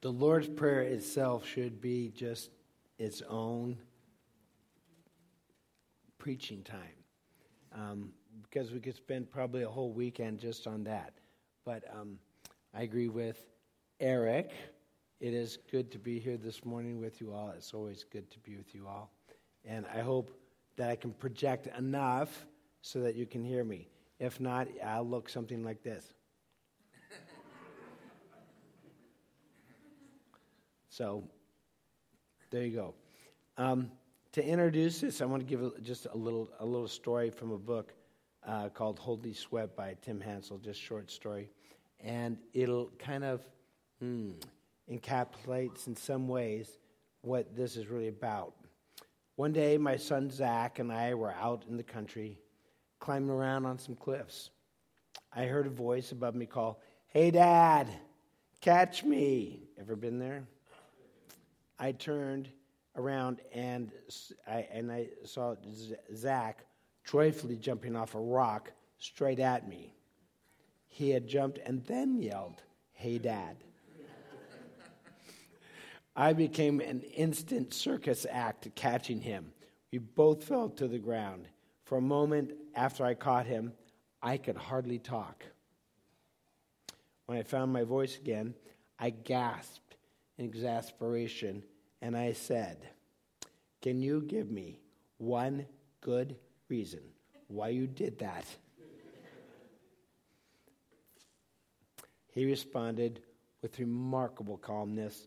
the Lord's Prayer itself should be just its own preaching time. Um, because we could spend probably a whole weekend just on that. But um, I agree with Eric. It is good to be here this morning with you all. It's always good to be with you all. And I hope that I can project enough so that you can hear me. If not, I'll look something like this. So, there you go. Um, to introduce this, I want to give just a little, a little story from a book uh, called Holy Sweat by Tim Hansel, just short story. And it'll kind of hmm, encapsulates in some ways what this is really about. One day, my son Zach and I were out in the country climbing around on some cliffs. I heard a voice above me call, Hey, Dad, catch me. Ever been there? I turned around and I, and I saw Zach joyfully jumping off a rock straight at me. He had jumped and then yelled, Hey, Dad. I became an instant circus act catching him. We both fell to the ground. For a moment after I caught him, I could hardly talk. When I found my voice again, I gasped exasperation and I said, Can you give me one good reason why you did that? he responded with remarkable calmness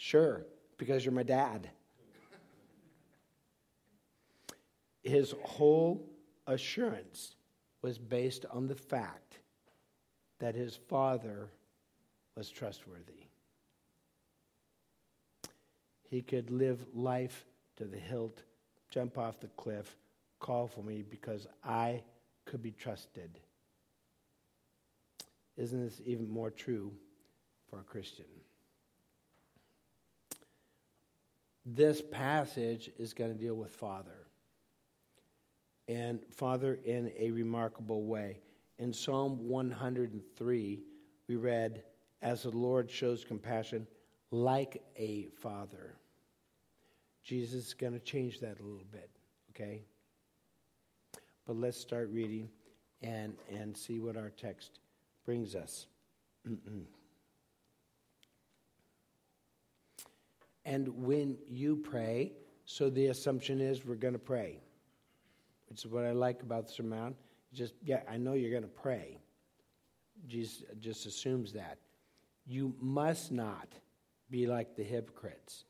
Sure, because you're my dad. His whole assurance was based on the fact that his father was trustworthy. He could live life to the hilt, jump off the cliff, call for me because I could be trusted. Isn't this even more true for a Christian? this passage is going to deal with Father. And Father in a remarkable way. In Psalm 103, we read, As the Lord shows compassion like a father. Jesus is going to change that a little bit, okay? But let's start reading and, and see what our text brings us. And when you pray, so the assumption is we're going to pray. Which is what I like about the sermon. Just, yeah, I know you're going to pray. Jesus just assumes that. You must not be like the hypocrites,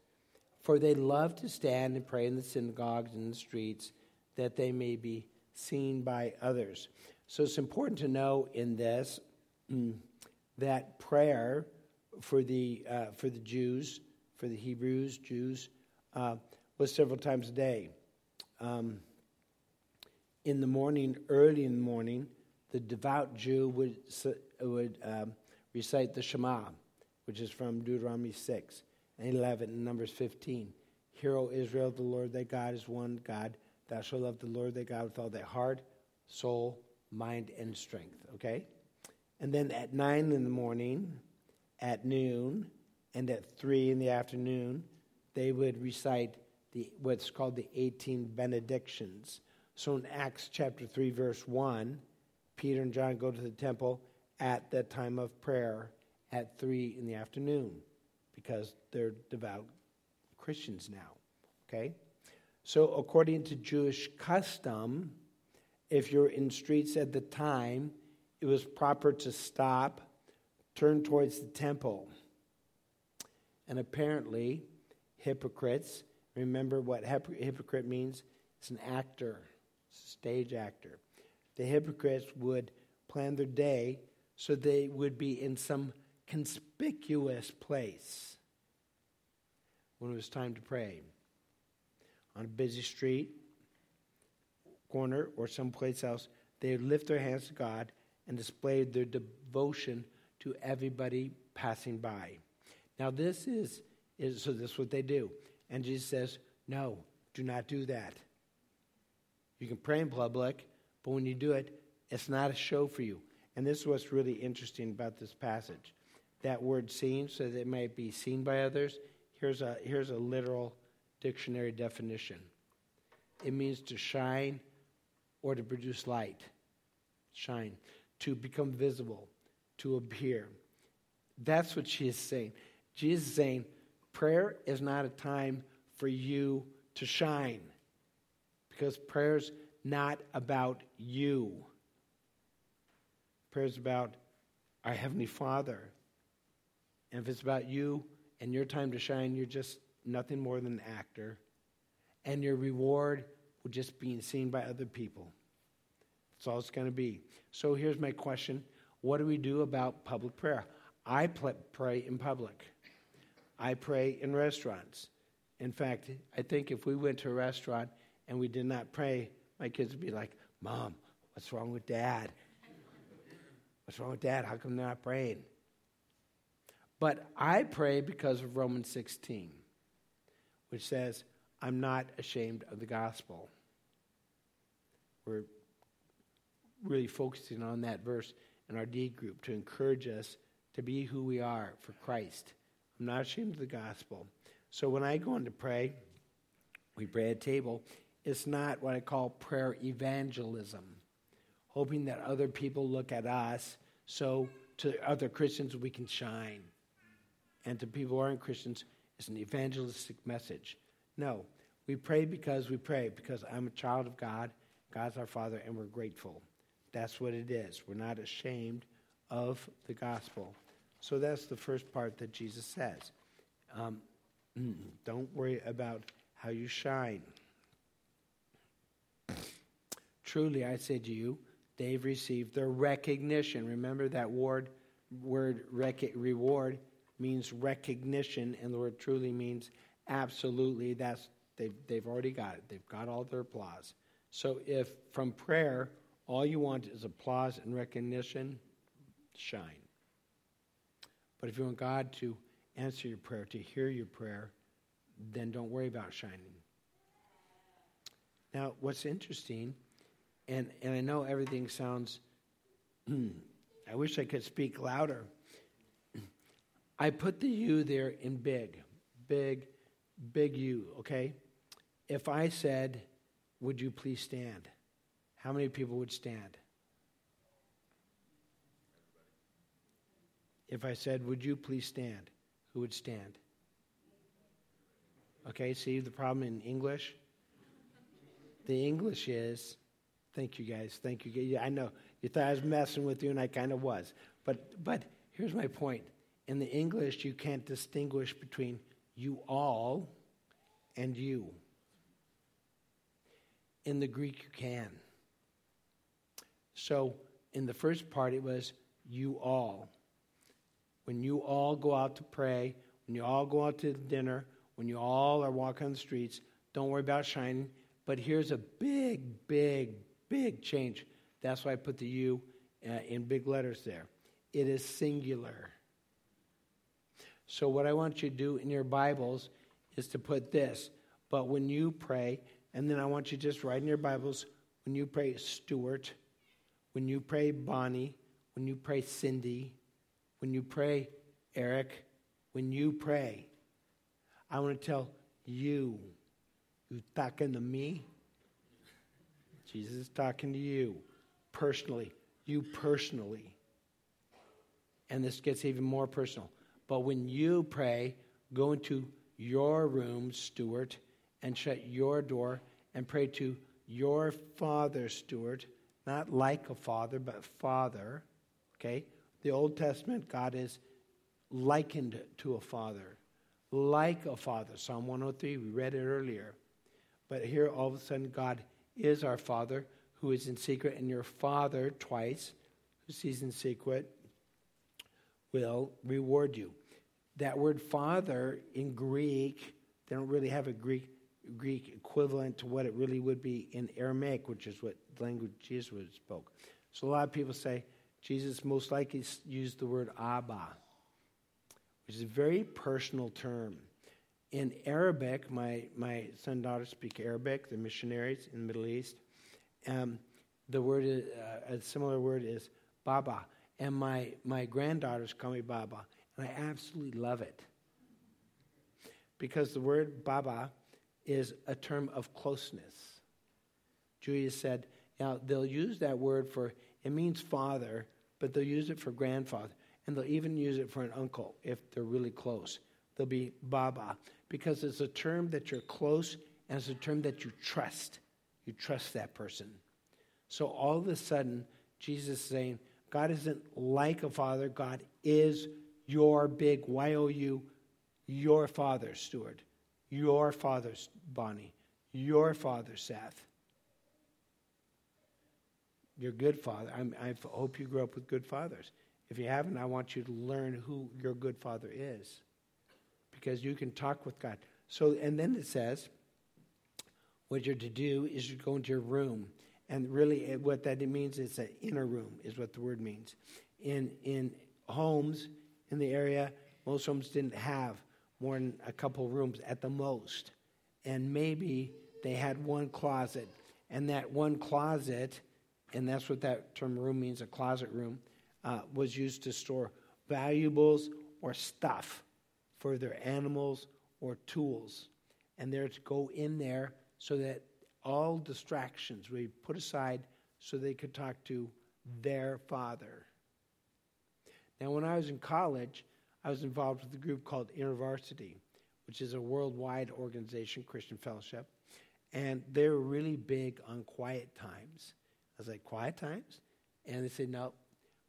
for they love to stand and pray in the synagogues and the streets that they may be seen by others. So it's important to know in this mm, that prayer for the, uh, for the Jews for the Hebrews, Jews, uh, was several times a day. Um, in the morning, early in the morning, the devout Jew would, would um, recite the Shema, which is from Deuteronomy 6 11 and Numbers 15. Hear, O Israel, the Lord thy God is one God. Thou shalt love the Lord thy God with all thy heart, soul, mind, and strength. Okay? And then at 9 in the morning, at noon, and at 3 in the afternoon, they would recite the, what's called the 18 benedictions. So in Acts chapter 3, verse 1, Peter and John go to the temple at the time of prayer at 3 in the afternoon because they're devout Christians now. Okay? So, according to Jewish custom, if you're in streets at the time, it was proper to stop, turn towards the temple and apparently, hypocrites, remember what hypocrite means? It's an actor, it's a stage actor. The hypocrites would plan their day so they would be in some conspicuous place when it was time to pray. On a busy street, corner, or someplace else, they would lift their hands to God and display their devotion to everybody passing by. Now, this is, is so this is what they do. And Jesus says, no, do not do that. You can pray in public, but when you do it, it's not a show for you. And this is what's really interesting about this passage. That word seen so that it might be seen by others. Here's a, here's a literal dictionary definition it means to shine or to produce light. Shine. To become visible, to appear. That's what she is saying. Jesus is saying, prayer is not a time for you to shine because prayer's not about you. Prayer's about our Heavenly Father. And if it's about you and your time to shine, you're just nothing more than an actor. And your reward will just be seen by other people. That's all it's going to be. So here's my question What do we do about public prayer? I pray in public, I pray in restaurants. In fact, I think if we went to a restaurant and we did not pray, my kids would be like, Mom, what's wrong with dad? What's wrong with dad? How come they're not praying? But I pray because of Romans 16, which says, I'm not ashamed of the gospel. We're really focusing on that verse in our D group to encourage us to be who we are for Christ. I'm not ashamed of the gospel. So when I go in to pray, we pray at table. It's not what I call prayer evangelism, hoping that other people look at us so to other Christians we can shine. And to people who aren't Christians, it's an evangelistic message. No, we pray because we pray, because I'm a child of God, God's our Father, and we're grateful. That's what it is. We're not ashamed of the gospel. So that's the first part that Jesus says. Um, don't worry about how you shine. Truly, I say to you, they've received their recognition. Remember that word, word rec- reward means recognition, and the word truly means absolutely. That's they've, they've already got it. They've got all their applause. So if from prayer all you want is applause and recognition, shine. But if you want God to answer your prayer, to hear your prayer, then don't worry about shining. Now, what's interesting, and, and I know everything sounds, I wish I could speak louder. I put the you there in big, big, big you, okay? If I said, Would you please stand? How many people would stand? If I said, Would you please stand? Who would stand? Okay, see the problem in English? The English is, thank you guys, thank you. I know you thought I was messing with you, and I kind of was. But, but here's my point. In the English, you can't distinguish between you all and you. In the Greek, you can. So in the first part, it was you all when you all go out to pray, when you all go out to dinner, when you all are walking on the streets, don't worry about shining. But here's a big, big, big change. That's why I put the U uh, in big letters there. It is singular. So, what I want you to do in your Bibles is to put this. But when you pray, and then I want you to just write in your Bibles when you pray Stuart, when you pray Bonnie, when you pray Cindy, when you pray, Eric, when you pray, I want to tell you, you talking to me? Jesus is talking to you personally, you personally. And this gets even more personal. But when you pray, go into your room, Stuart, and shut your door and pray to your father, Stuart, not like a father, but father, okay? the Old Testament, God is likened to a father, like a father. Psalm 103, we read it earlier. But here, all of a sudden, God is our Father who is in secret, and your Father, twice, who sees in secret, will reward you. That word Father in Greek, they don't really have a Greek, Greek equivalent to what it really would be in Aramaic, which is what language Jesus spoke. So a lot of people say, Jesus most likely used the word Abba, which is a very personal term. In Arabic, my, my son and daughter speak Arabic, they're missionaries in the Middle East. Um, the word is, uh, a similar word is Baba. And my, my granddaughters call me Baba. And I absolutely love it. Because the word Baba is a term of closeness. Julia said, now they'll use that word for, it means father, but they'll use it for grandfather. And they'll even use it for an uncle if they're really close. They'll be Baba because it's a term that you're close and it's a term that you trust. You trust that person. So all of a sudden, Jesus is saying, God isn't like a father, God is your big Y O U, your father, Stuart, your father, Bonnie, your father, Seth. Your good father. I'm, i hope you grew up with good fathers. If you haven't, I want you to learn who your good father is because you can talk with God. So, and then it says, what you're to do is you go into your room. And really, eh, what that means is an inner room, is what the word means. In, in homes in the area, most homes didn't have more than a couple rooms at the most. And maybe they had one closet. And that one closet, and that's what that term room means a closet room, uh, was used to store valuables or stuff for their animals or tools. And they're to go in there so that all distractions we put aside so they could talk to their father. Now, when I was in college, I was involved with a group called InterVarsity, which is a worldwide organization, Christian Fellowship, and they were really big on quiet times. I was like, quiet times? And they said, no,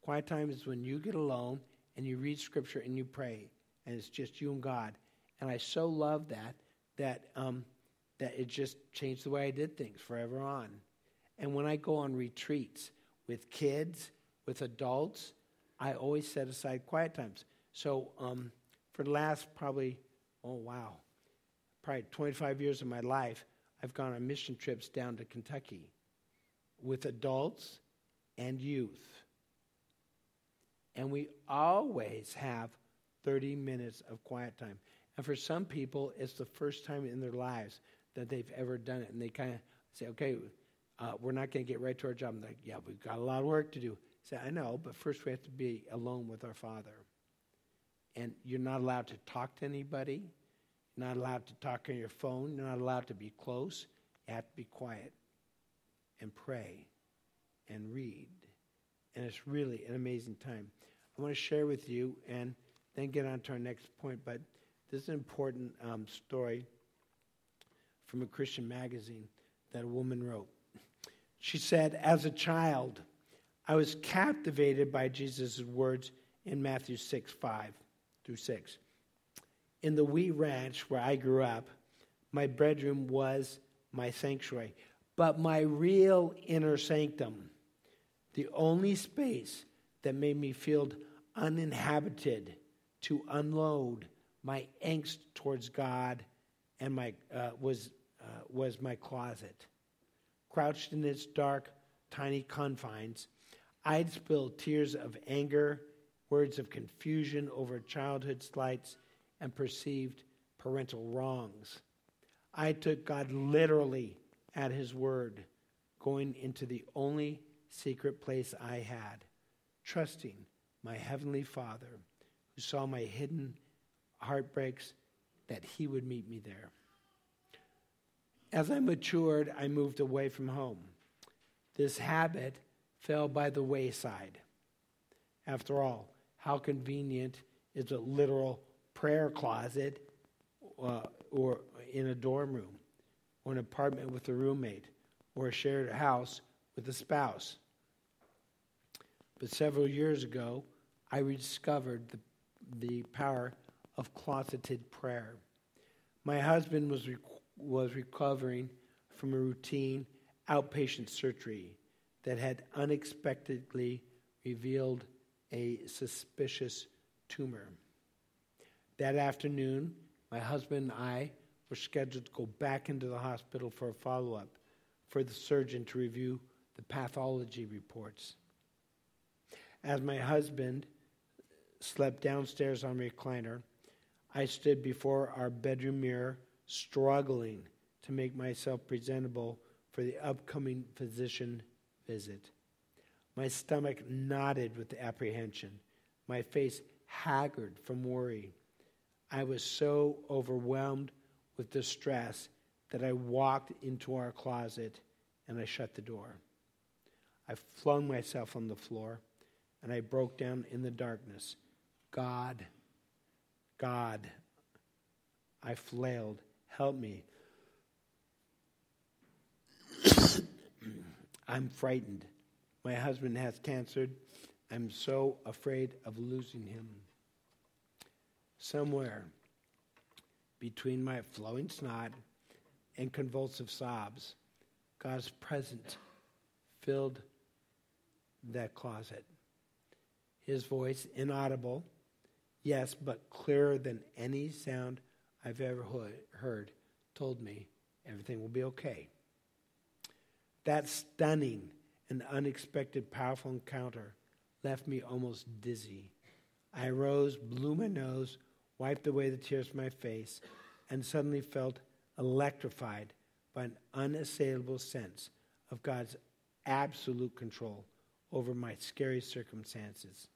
quiet time is when you get alone and you read scripture and you pray and it's just you and God. And I so love that that um, that it just changed the way I did things forever on. And when I go on retreats with kids, with adults, I always set aside quiet times. So um, for the last probably, oh wow, probably 25 years of my life, I've gone on mission trips down to Kentucky with adults and youth. And we always have 30 minutes of quiet time. And for some people, it's the first time in their lives that they've ever done it. And they kind of say, okay, uh, we're not going to get right to our job. I'm like, yeah, we've got a lot of work to do. Say, I know, but first we have to be alone with our Father. And you're not allowed to talk to anybody. You're not allowed to talk on your phone. You're not allowed to be close. You have to be quiet and pray and read. And it's really an amazing time. I want to share with you and then get on to our next point. But this is an important um, story from a Christian magazine that a woman wrote. She said, As a child, I was captivated by Jesus' words in Matthew 6 5 through 6. In the wee ranch where I grew up, my bedroom was my sanctuary. But my real inner sanctum, the only space that made me feel uninhabited to unload my angst towards God and my uh, was uh, was my closet. Crouched in its dark, tiny confines, I'd spill tears of anger, words of confusion over childhood slights and perceived parental wrongs. I took God literally at his word, going into the only secret place I had, trusting my heavenly Father who saw my hidden heartbreaks that he would meet me there. As I matured, I moved away from home. This habit fell by the wayside. After all, how convenient is a literal prayer closet uh, or in a dorm room, or an apartment with a roommate, or a shared house with a spouse? But several years ago, I rediscovered the, the power of closeted prayer. My husband was was recovering from a routine outpatient surgery that had unexpectedly revealed a suspicious tumor. That afternoon, my husband and I were scheduled to go back into the hospital for a follow up for the surgeon to review the pathology reports. As my husband slept downstairs on recliner, I stood before our bedroom mirror struggling to make myself presentable for the upcoming physician visit. My stomach knotted with apprehension. My face haggard from worry. I was so overwhelmed with distress that I walked into our closet and I shut the door. I flung myself on the floor and I broke down in the darkness. God, God, I flailed, help me. I'm frightened. My husband has cancer. I'm so afraid of losing him. Somewhere between my flowing snot and convulsive sobs, God's presence filled that closet. His voice, inaudible, yes, but clearer than any sound I've ever heard, told me everything will be okay. That stunning and unexpected powerful encounter left me almost dizzy. I rose, blew my nose, wiped away the tears from my face, and suddenly felt electrified by an unassailable sense of God's absolute control over my scary circumstances.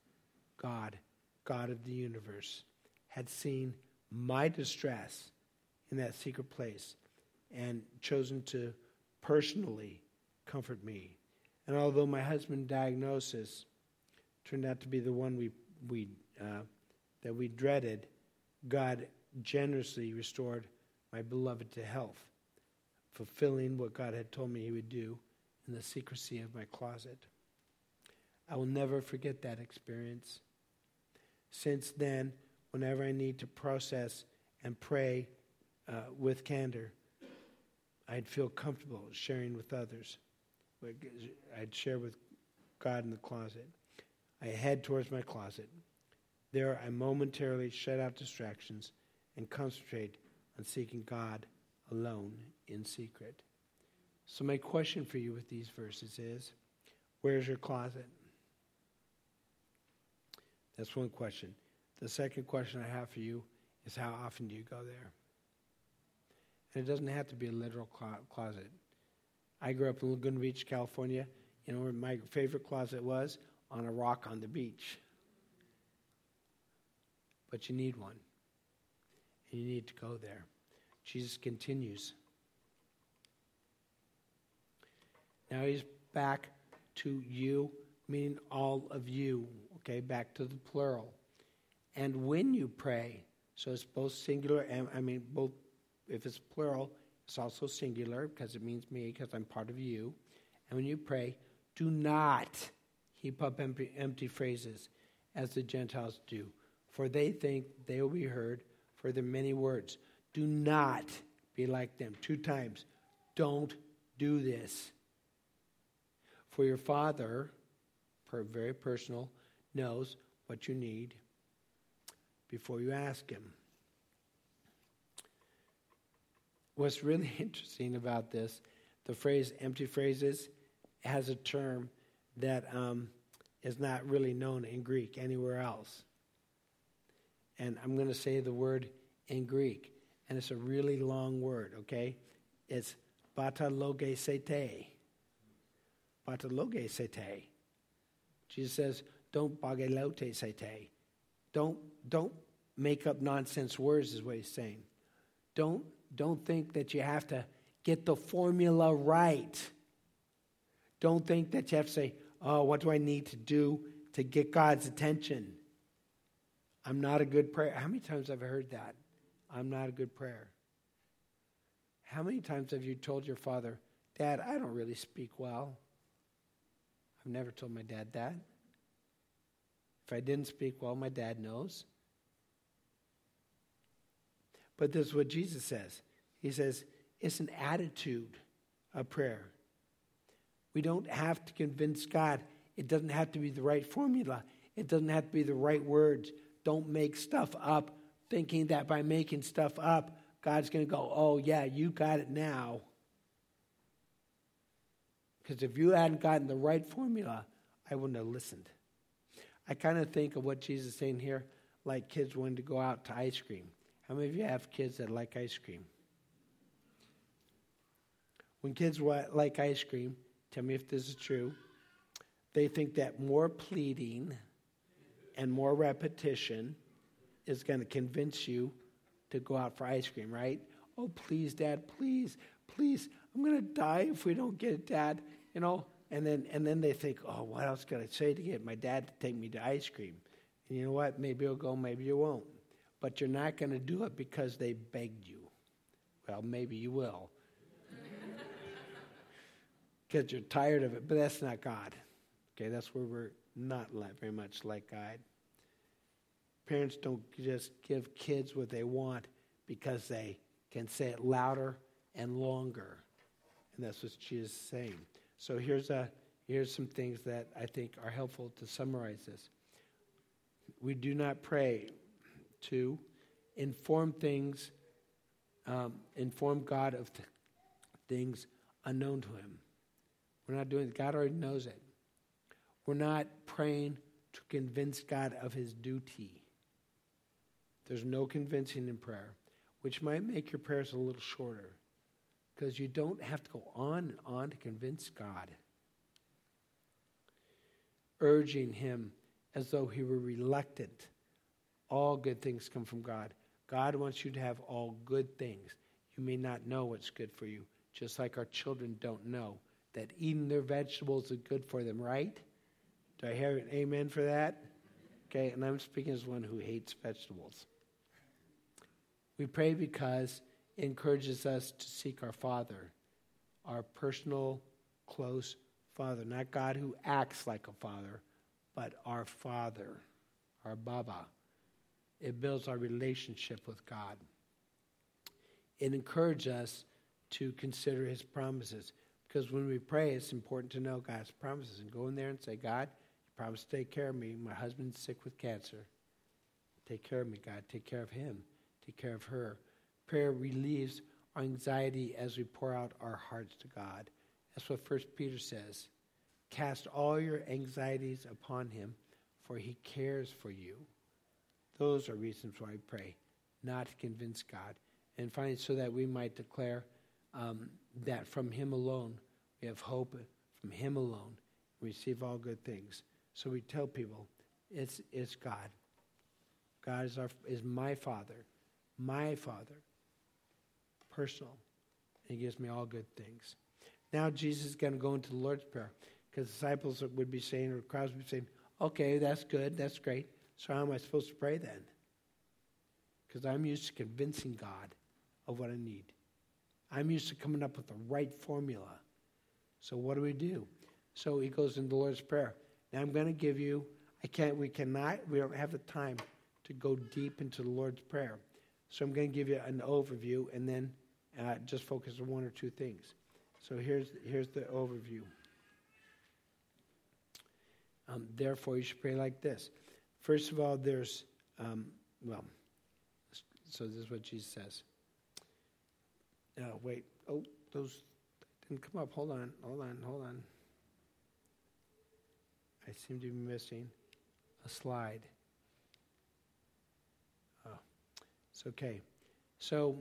God, God of the universe, had seen my distress in that secret place and chosen to personally comfort me. And although my husband's diagnosis turned out to be the one we, we, uh, that we dreaded, God generously restored my beloved to health, fulfilling what God had told me He would do in the secrecy of my closet. I will never forget that experience. Since then, whenever I need to process and pray uh, with candor, I'd feel comfortable sharing with others. I'd share with God in the closet. I head towards my closet. There, I momentarily shut out distractions and concentrate on seeking God alone in secret. So, my question for you with these verses is where's your closet? That's one question. The second question I have for you is how often do you go there? And it doesn't have to be a literal closet. I grew up in Laguna Beach, California. You know where my favorite closet was? On a rock on the beach. But you need one. And you need to go there. Jesus continues. Now he's back to you, meaning all of you, okay, back to the plural. And when you pray, so it's both singular and, I mean, both, if it's plural, it's also singular because it means me, because I'm part of you. And when you pray, do not heap up empty, empty phrases as the Gentiles do, for they think they will be heard for their many words. Do not be like them. Two times. Don't do this. For your Father, per very personal, knows what you need before you ask Him. What's really interesting about this, the phrase empty phrases has a term that um, is not really known in Greek anywhere else. And I'm going to say the word in Greek, and it's a really long word, okay? It's batalogesete. Batalogesete. Jesus says, don't bagelote sete. Don't, don't make up nonsense words, is what he's saying. Don't don't think that you have to get the formula right. Don't think that you have to say, oh, what do I need to do to get God's attention? I'm not a good prayer. How many times have I heard that? I'm not a good prayer. How many times have you told your father, Dad, I don't really speak well? I've never told my dad that. If I didn't speak well, my dad knows. But this is what Jesus says He says, it's an attitude of prayer. We don't have to convince God. It doesn't have to be the right formula, it doesn't have to be the right words. Don't make stuff up thinking that by making stuff up, God's going to go, oh, yeah, you got it now. Because if you hadn't gotten the right formula, I wouldn't have listened. I kind of think of what Jesus is saying here like kids wanting to go out to ice cream. How many of you have kids that like ice cream? When kids like ice cream, tell me if this is true, they think that more pleading and more repetition is going to convince you to go out for ice cream, right? Oh, please, Dad, please, please. I'm going to die if we don't get it, Dad. You know, and then and then they think, oh, what else can I say to get my dad to take me to ice cream? And you know what? Maybe you'll go, maybe you won't. But you're not going to do it because they begged you. Well, maybe you will. Because you're tired of it, but that's not God. Okay, that's where we're not very much like God. Parents don't just give kids what they want because they can say it louder and longer. And that's what Jesus is saying. So here's, a, here's some things that I think are helpful to summarize this. We do not pray to inform things, um, inform God of th- things unknown to Him. We're not doing it. God already knows it. We're not praying to convince God of His duty. There's no convincing in prayer, which might make your prayers a little shorter because you don't have to go on and on to convince God. Urging Him as though He were reluctant. All good things come from God. God wants you to have all good things. You may not know what's good for you, just like our children don't know that eating their vegetables is good for them, right? Do I hear an amen for that? Okay, and I'm speaking as one who hates vegetables. We pray because it encourages us to seek our Father, our personal, close Father. Not God who acts like a father, but our Father, our Baba. It builds our relationship with God. It encourages us to consider His promises. Because when we pray, it's important to know God's promises and go in there and say, God, you promised to take care of me. My husband's sick with cancer. Take care of me, God. Take care of him. Take care of her. Prayer relieves our anxiety as we pour out our hearts to God. That's what First Peter says. Cast all your anxieties upon him, for he cares for you. Those are reasons why we pray, not to convince God. And finally, so that we might declare um, that from him alone we have hope, from him alone we receive all good things. So we tell people, it's, it's God. God is, our, is my Father, my Father personal. He gives me all good things. Now Jesus is going to go into the Lord's Prayer because disciples would be saying, or crowds would be saying, okay, that's good, that's great. So how am I supposed to pray then? Because I'm used to convincing God of what I need. I'm used to coming up with the right formula. So what do we do? So he goes into the Lord's Prayer. Now I'm going to give you, I can't, we cannot, we don't have the time to go deep into the Lord's Prayer. So I'm going to give you an overview and then uh, just focus on one or two things. So here's, here's the overview. Um, therefore, you should pray like this. First of all, there's, um, well, so this is what Jesus says. Oh, wait. Oh, those didn't come up. Hold on, hold on, hold on. I seem to be missing a slide. Oh, it's okay. So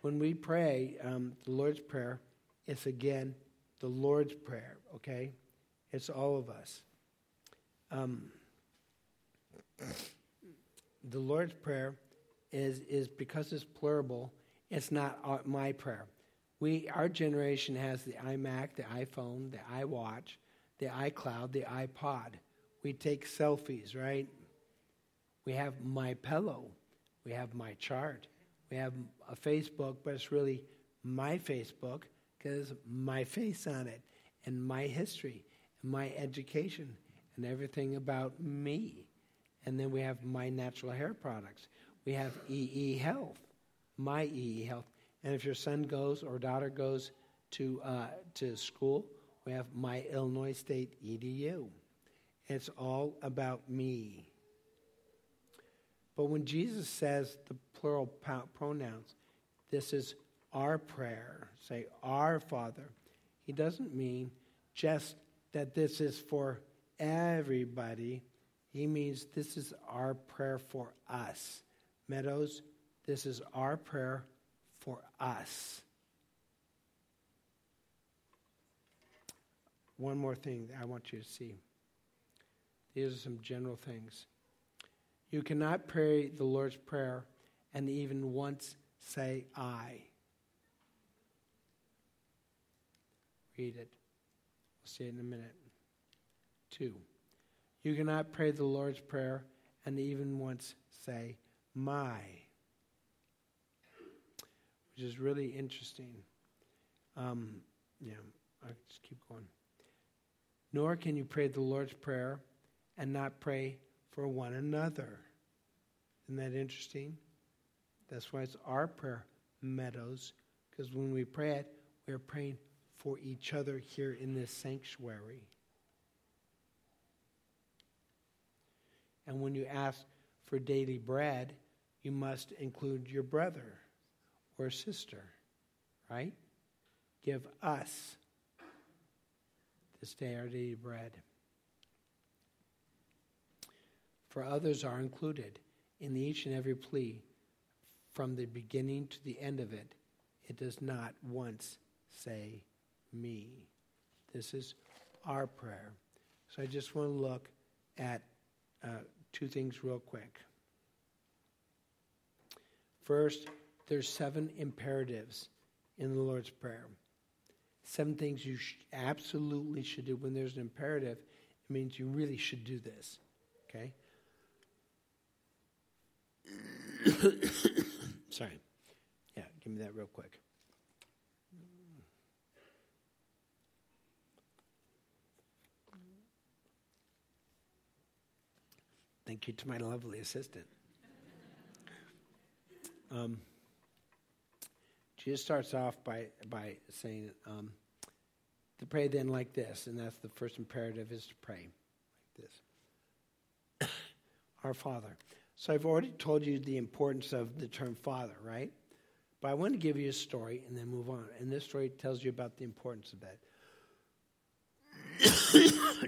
when we pray um, the Lord's Prayer, it's again the Lord's Prayer, okay? It's all of us. Um, the Lord's Prayer is, is because it's plural, it's not uh, my prayer. We, our generation has the iMac, the iPhone, the iWatch, the iCloud, the iPod. We take selfies, right? We have my pillow. We have my chart. We have a Facebook, but it's really my Facebook because my face on it and my history and my education and everything about me. And then we have my natural hair products. We have EE Health, my EE Health. And if your son goes or daughter goes to, uh, to school, we have my Illinois State EDU. It's all about me. But when Jesus says the plural pronouns, this is our prayer. Say, our Father. He doesn't mean just that this is for everybody. He means this is our prayer for us. Meadows, this is our prayer for us. One more thing I want you to see. These are some general things. You cannot pray the Lord's Prayer and even once say, I. Read it. We'll see it in a minute. Two, you cannot pray the Lord's Prayer and even once say, My. Which is really interesting. Um, yeah, I'll just keep going. Nor can you pray the Lord's Prayer and not pray for one another. Isn't that interesting? That's why it's our prayer meadows, because when we pray it, we're praying for each other here in this sanctuary. And when you ask for daily bread, you must include your brother or sister, right? Give us this day our daily bread. For others are included in each and every plea from the beginning to the end of it. It does not once say me. This is our prayer. So I just want to look at uh, two things real quick. First, there's seven imperatives in the Lord's Prayer. Seven things you sh- absolutely should do when there's an imperative. It means you really should do this. Okay? Sorry. Yeah, give me that real quick. Thank you to my lovely assistant. Um, Jesus starts off by, by saying um, to pray then like this, and that's the first imperative is to pray like this. Our Father. So I've already told you the importance of the term Father, right? But I want to give you a story and then move on. And this story tells you about the importance of that.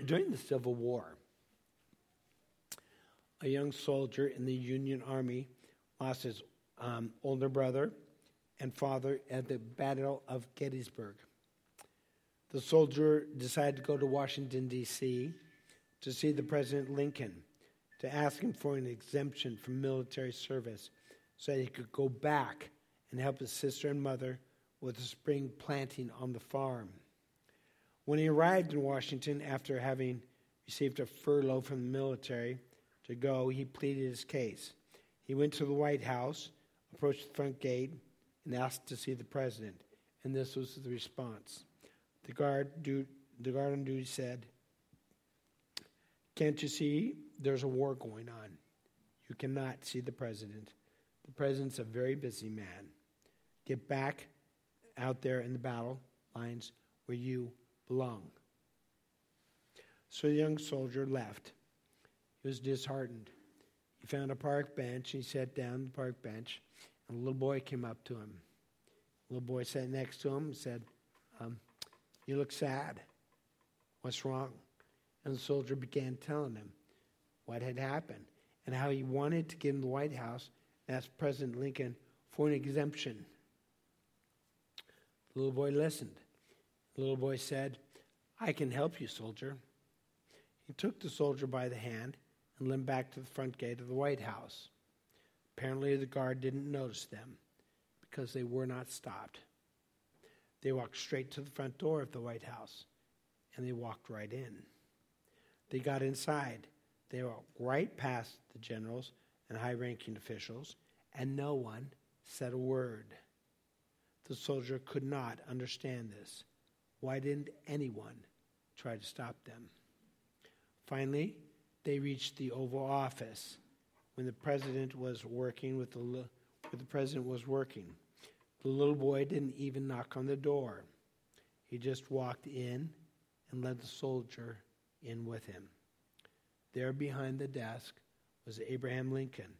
During the Civil War, a young soldier in the Union Army lost his um, older brother and father at the Battle of Gettysburg. The soldier decided to go to Washington, D.C. to see the President Lincoln to ask him for an exemption from military service so that he could go back and help his sister and mother with the spring planting on the farm. When he arrived in Washington after having received a furlough from the military to go, he pleaded his case. He went to the White House, approached the front gate, and asked to see the president. And this was the response. The guard, the guard on duty said, Can't you see there's a war going on? You cannot see the president. The president's a very busy man. Get back out there in the battle lines where you belong. So the young soldier left. He was disheartened. He found a park bench. He sat down on the park bench, and a little boy came up to him. The little boy sat next to him and said, um, You look sad. What's wrong? And the soldier began telling him what had happened and how he wanted to get in the White House and ask President Lincoln for an exemption. The little boy listened. The little boy said, I can help you, soldier. He took the soldier by the hand and led back to the front gate of the White House. Apparently, the guard didn't notice them because they were not stopped. They walked straight to the front door of the White House and they walked right in. They got inside. They walked right past the generals and high ranking officials, and no one said a word. The soldier could not understand this. Why didn't anyone try to stop them? Finally, they reached the Oval Office when the president was working with the the president was working. The little boy didn't even knock on the door. He just walked in and led the soldier in with him. There behind the desk was Abraham Lincoln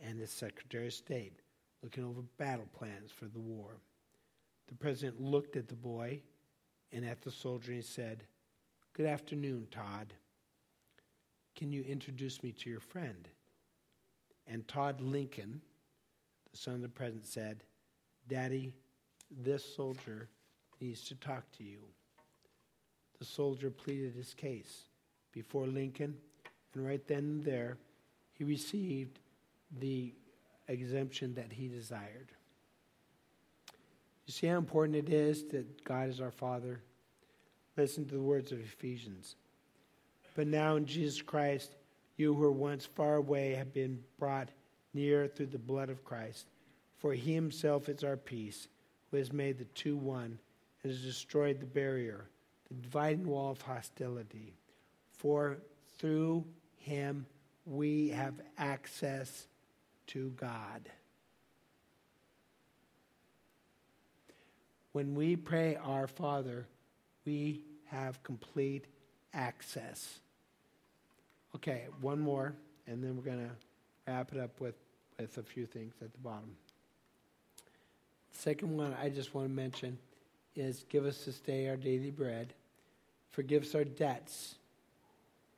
and his Secretary of State looking over battle plans for the war. The president looked at the boy and at the soldier and he said, Good afternoon, Tad. Can you introduce me to your friend? And Tad Lincoln, the son of the president, said, Daddy, this soldier needs to talk to you. The soldier pleaded his case before Lincoln, and right then and there, he received the exemption that he desired. You see how important it is that God is our Father? Listen to the words of Ephesians. But now in Jesus Christ, you who were once far away have been brought near through the blood of Christ. For he himself is our peace, who has made the two one and has destroyed the barrier, the dividing wall of hostility. For through him we have access to God. When we pray our Father, we have complete access. Okay, one more, and then we're going to wrap it up with, with a few things at the bottom. Second one I just want to mention is give us this day our daily bread. Forgive us our debts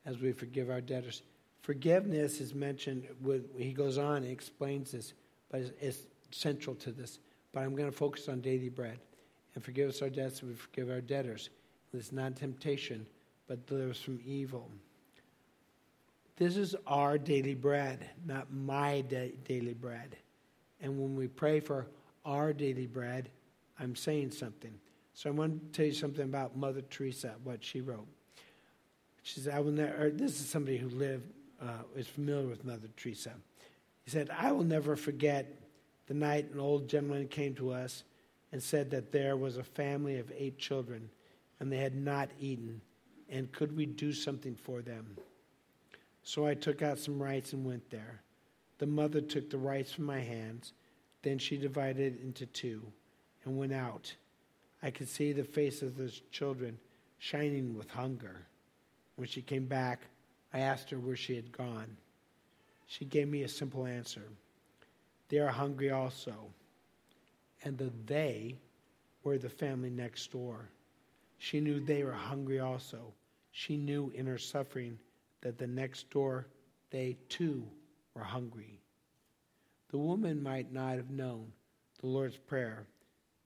as we forgive our debtors. Forgiveness is mentioned, with, he goes on and explains this, but it's, it's central to this. But I'm going to focus on daily bread. And forgive us our debts as we forgive our debtors. It's not temptation, but deliver us from evil. This is our daily bread, not my da- daily bread. And when we pray for our daily bread, I'm saying something. So I want to tell you something about Mother Teresa, what she wrote. She said, I will never, this is somebody who lived, uh, is familiar with Mother Teresa. He said, I will never forget the night an old gentleman came to us and said that there was a family of eight children and they had not eaten, and could we do something for them? So I took out some rice and went there. The mother took the rice from my hands then she divided it into two and went out. I could see the faces of the children shining with hunger. When she came back, I asked her where she had gone. She gave me a simple answer They are hungry also. And the they were the family next door. She knew they were hungry also. She knew in her suffering that the next door, they too were hungry. The woman might not have known the Lord's Prayer,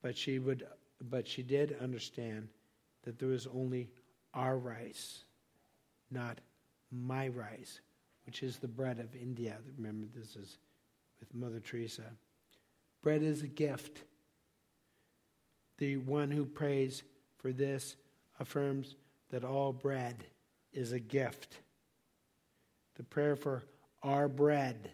but she, would, but she did understand that there was only our rice, not my rice, which is the bread of India. Remember, this is with Mother Teresa. Bread is a gift. The one who prays for this affirms that all bread is a gift. The prayer for our bread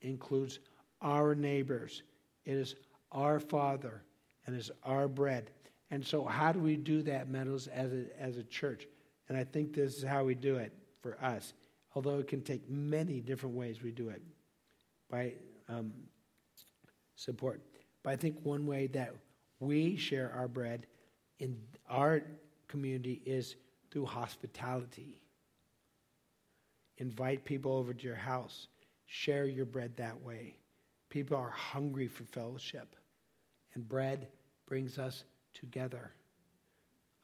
includes our neighbors. It is our Father and it's our bread. And so, how do we do that, Meadows, as a, as a church? And I think this is how we do it for us, although it can take many different ways we do it by um, support. But I think one way that we share our bread in our community is through hospitality. Invite people over to your house, share your bread that way. People are hungry for fellowship, and bread brings us together.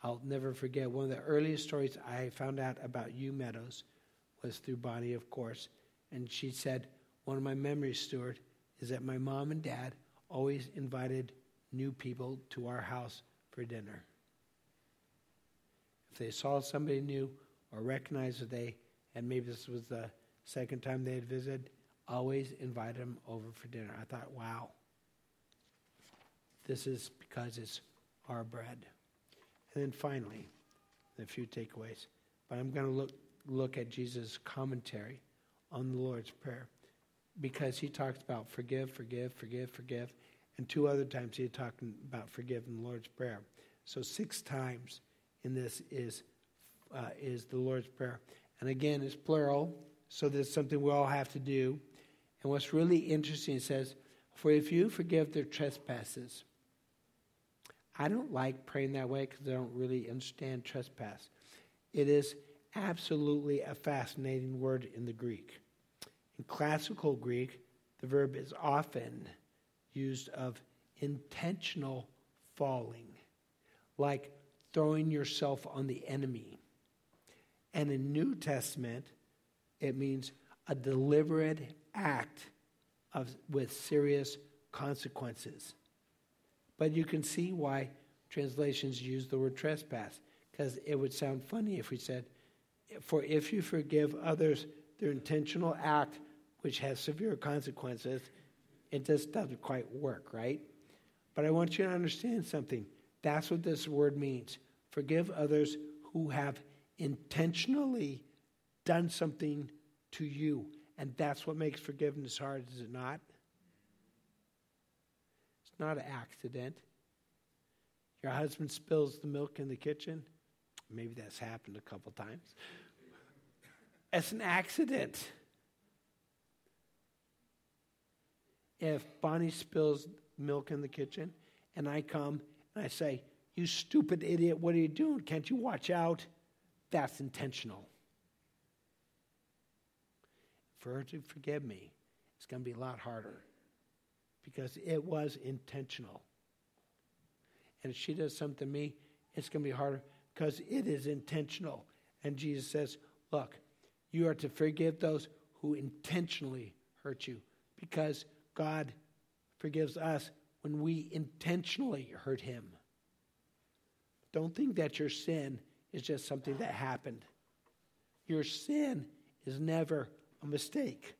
I'll never forget one of the earliest stories I found out about you, Meadows, was through Bonnie, of course. And she said, One of my memories, Stuart, is that my mom and dad always invited new people to our house for dinner. If they saw somebody new or recognized that they, and maybe this was the second time they had visited, always invite them over for dinner. I thought, wow, this is because it's our bread. And then finally, a few takeaways. But I'm going to look, look at Jesus' commentary on the Lord's Prayer because he talks about forgive, forgive, forgive, forgive. And two other times he talked about forgive in the Lord's Prayer. So six times in this is, uh, is the Lord's Prayer. And again, it's plural, so there's something we all have to do. And what's really interesting, it says, For if you forgive their trespasses, I don't like praying that way because I don't really understand trespass. It is absolutely a fascinating word in the Greek. In classical Greek, the verb is often used of intentional falling, like throwing yourself on the enemy. And in New Testament, it means a deliberate act of, with serious consequences. But you can see why translations use the word trespass, because it would sound funny if we said, For if you forgive others their intentional act which has severe consequences, it just doesn't quite work, right? But I want you to understand something. That's what this word means. Forgive others who have intentionally done something to you. And that's what makes forgiveness hard, is it not? It's not an accident. Your husband spills the milk in the kitchen. Maybe that's happened a couple times. It's an accident. If Bonnie spills milk in the kitchen and I come and I say, You stupid idiot, what are you doing? Can't you watch out? That's intentional. For her to forgive me, it's going to be a lot harder because it was intentional. And if she does something to me, it's going to be harder because it is intentional. And Jesus says, Look, you are to forgive those who intentionally hurt you because God forgives us when we intentionally hurt him. Don't think that your sin is just something that happened. Your sin is never a mistake.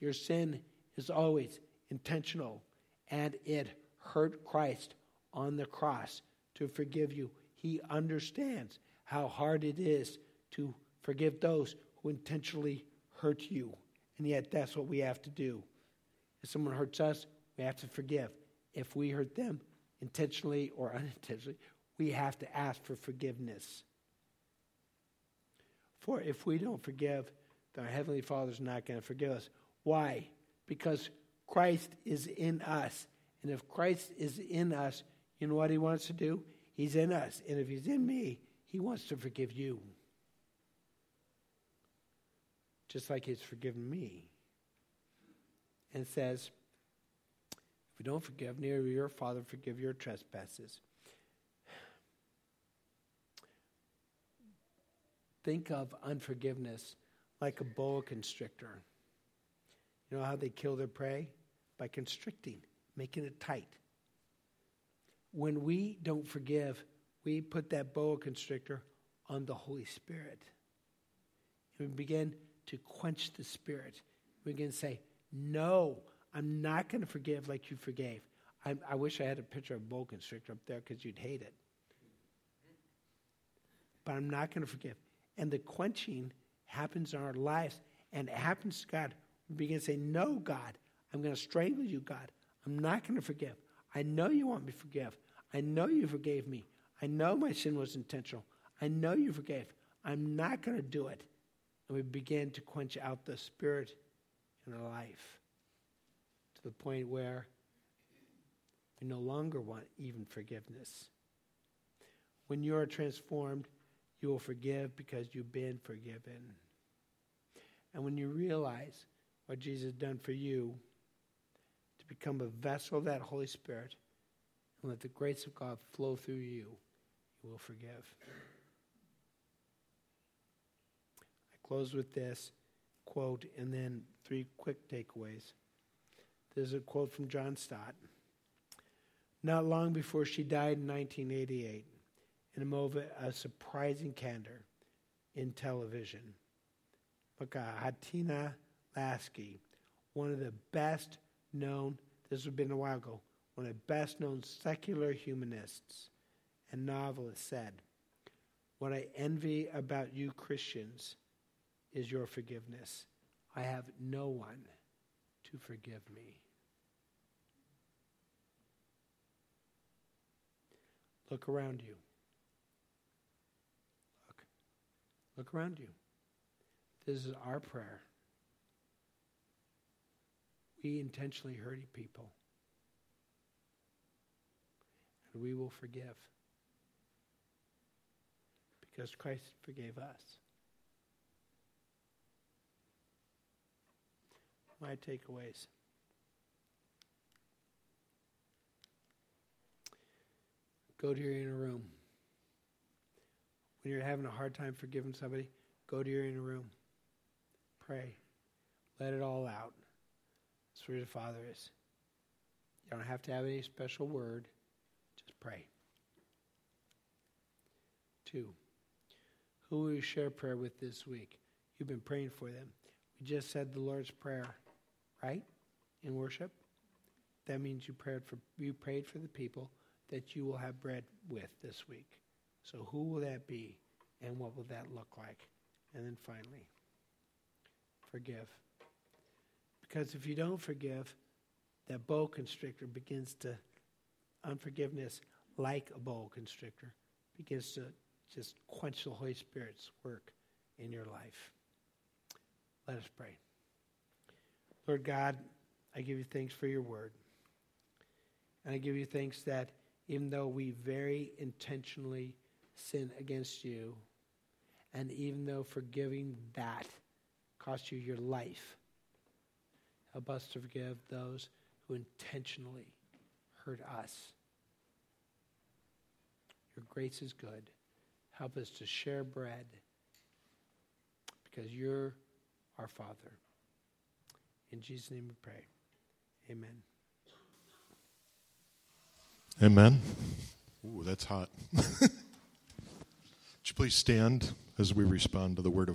Your sin is always intentional, and it hurt Christ on the cross to forgive you. He understands how hard it is to forgive those who intentionally hurt you. And yet, that's what we have to do. If someone hurts us, we have to forgive. If we hurt them intentionally or unintentionally, we have to ask for forgiveness. For if we don't forgive, then our Heavenly Father's not going to forgive us. Why? Because Christ is in us. And if Christ is in us, you know what He wants to do? He's in us. And if He's in me, He wants to forgive you. Just like He's forgiven me. And says, if we don't forgive, neither your Father forgive your trespasses. Think of unforgiveness like a boa constrictor. You know how they kill their prey? By constricting, making it tight. When we don't forgive, we put that boa constrictor on the Holy Spirit. We begin to quench the Spirit. We begin to say, No, I'm not going to forgive like you forgave. I, I, wish I had a picture of a boa constrictor up there because you'd hate it. But I'm not going to forgive. And the quenching happens in our lives and it happens to God. We begin to say, No, God, I'm going to strangle you, God. I'm not going to forgive. I know you want me to forgive. I know you forgave me. I know my sin was intentional. I know you forgave. I'm not going to do it. And we begin to quench out the spirit in our life to the point where we no longer want even forgiveness. When you are transformed, you will forgive because you've been forgiven. And when you realize what Jesus has done for you, to become a vessel of that Holy Spirit, and let the grace of God flow through you, you will forgive. I close with this quote and then three quick takeaways. There's a quote from John Stott. Not long before she died in 1988, in a moment of surprising candor in television. Look, uh, Marghanita Laski, one of the best known, this has been a while ago, one of the best known secular humanists and novelists said, What I envy about you Christians is your forgiveness. I have no one to forgive me. Look around you. Look around you. This is our prayer. We intentionally hurt people. And we will forgive. Because Christ forgave us. My takeaways. Go to your inner room. When you're having a hard time forgiving somebody, go to your inner room. Pray. Let it all out. That's where your Father is. You don't have to have any special word. Just pray. Two, who will you share prayer with this week? You've been praying for them. We just said the Lord's Prayer, right? In worship. That means you prayed for you prayed for the people that you will have bread with this week. So who will that be and what will that look like? And then finally, forgive. Because if you don't forgive, that boa constrictor begins to unforgiveness like a boa constrictor begins to just quench the Holy Spirit's work in your life. Let us pray. Lord God, I give you thanks for your word. And I give you thanks that even though we very intentionally sin against you, and even though forgiving that cost you your life, help us to forgive those who intentionally hurt us. Your grace is good. Help us to share bread because you're our Father. In Jesus' name we pray. Amen. Amen. Ooh, that's hot. Please stand as we respond to the word of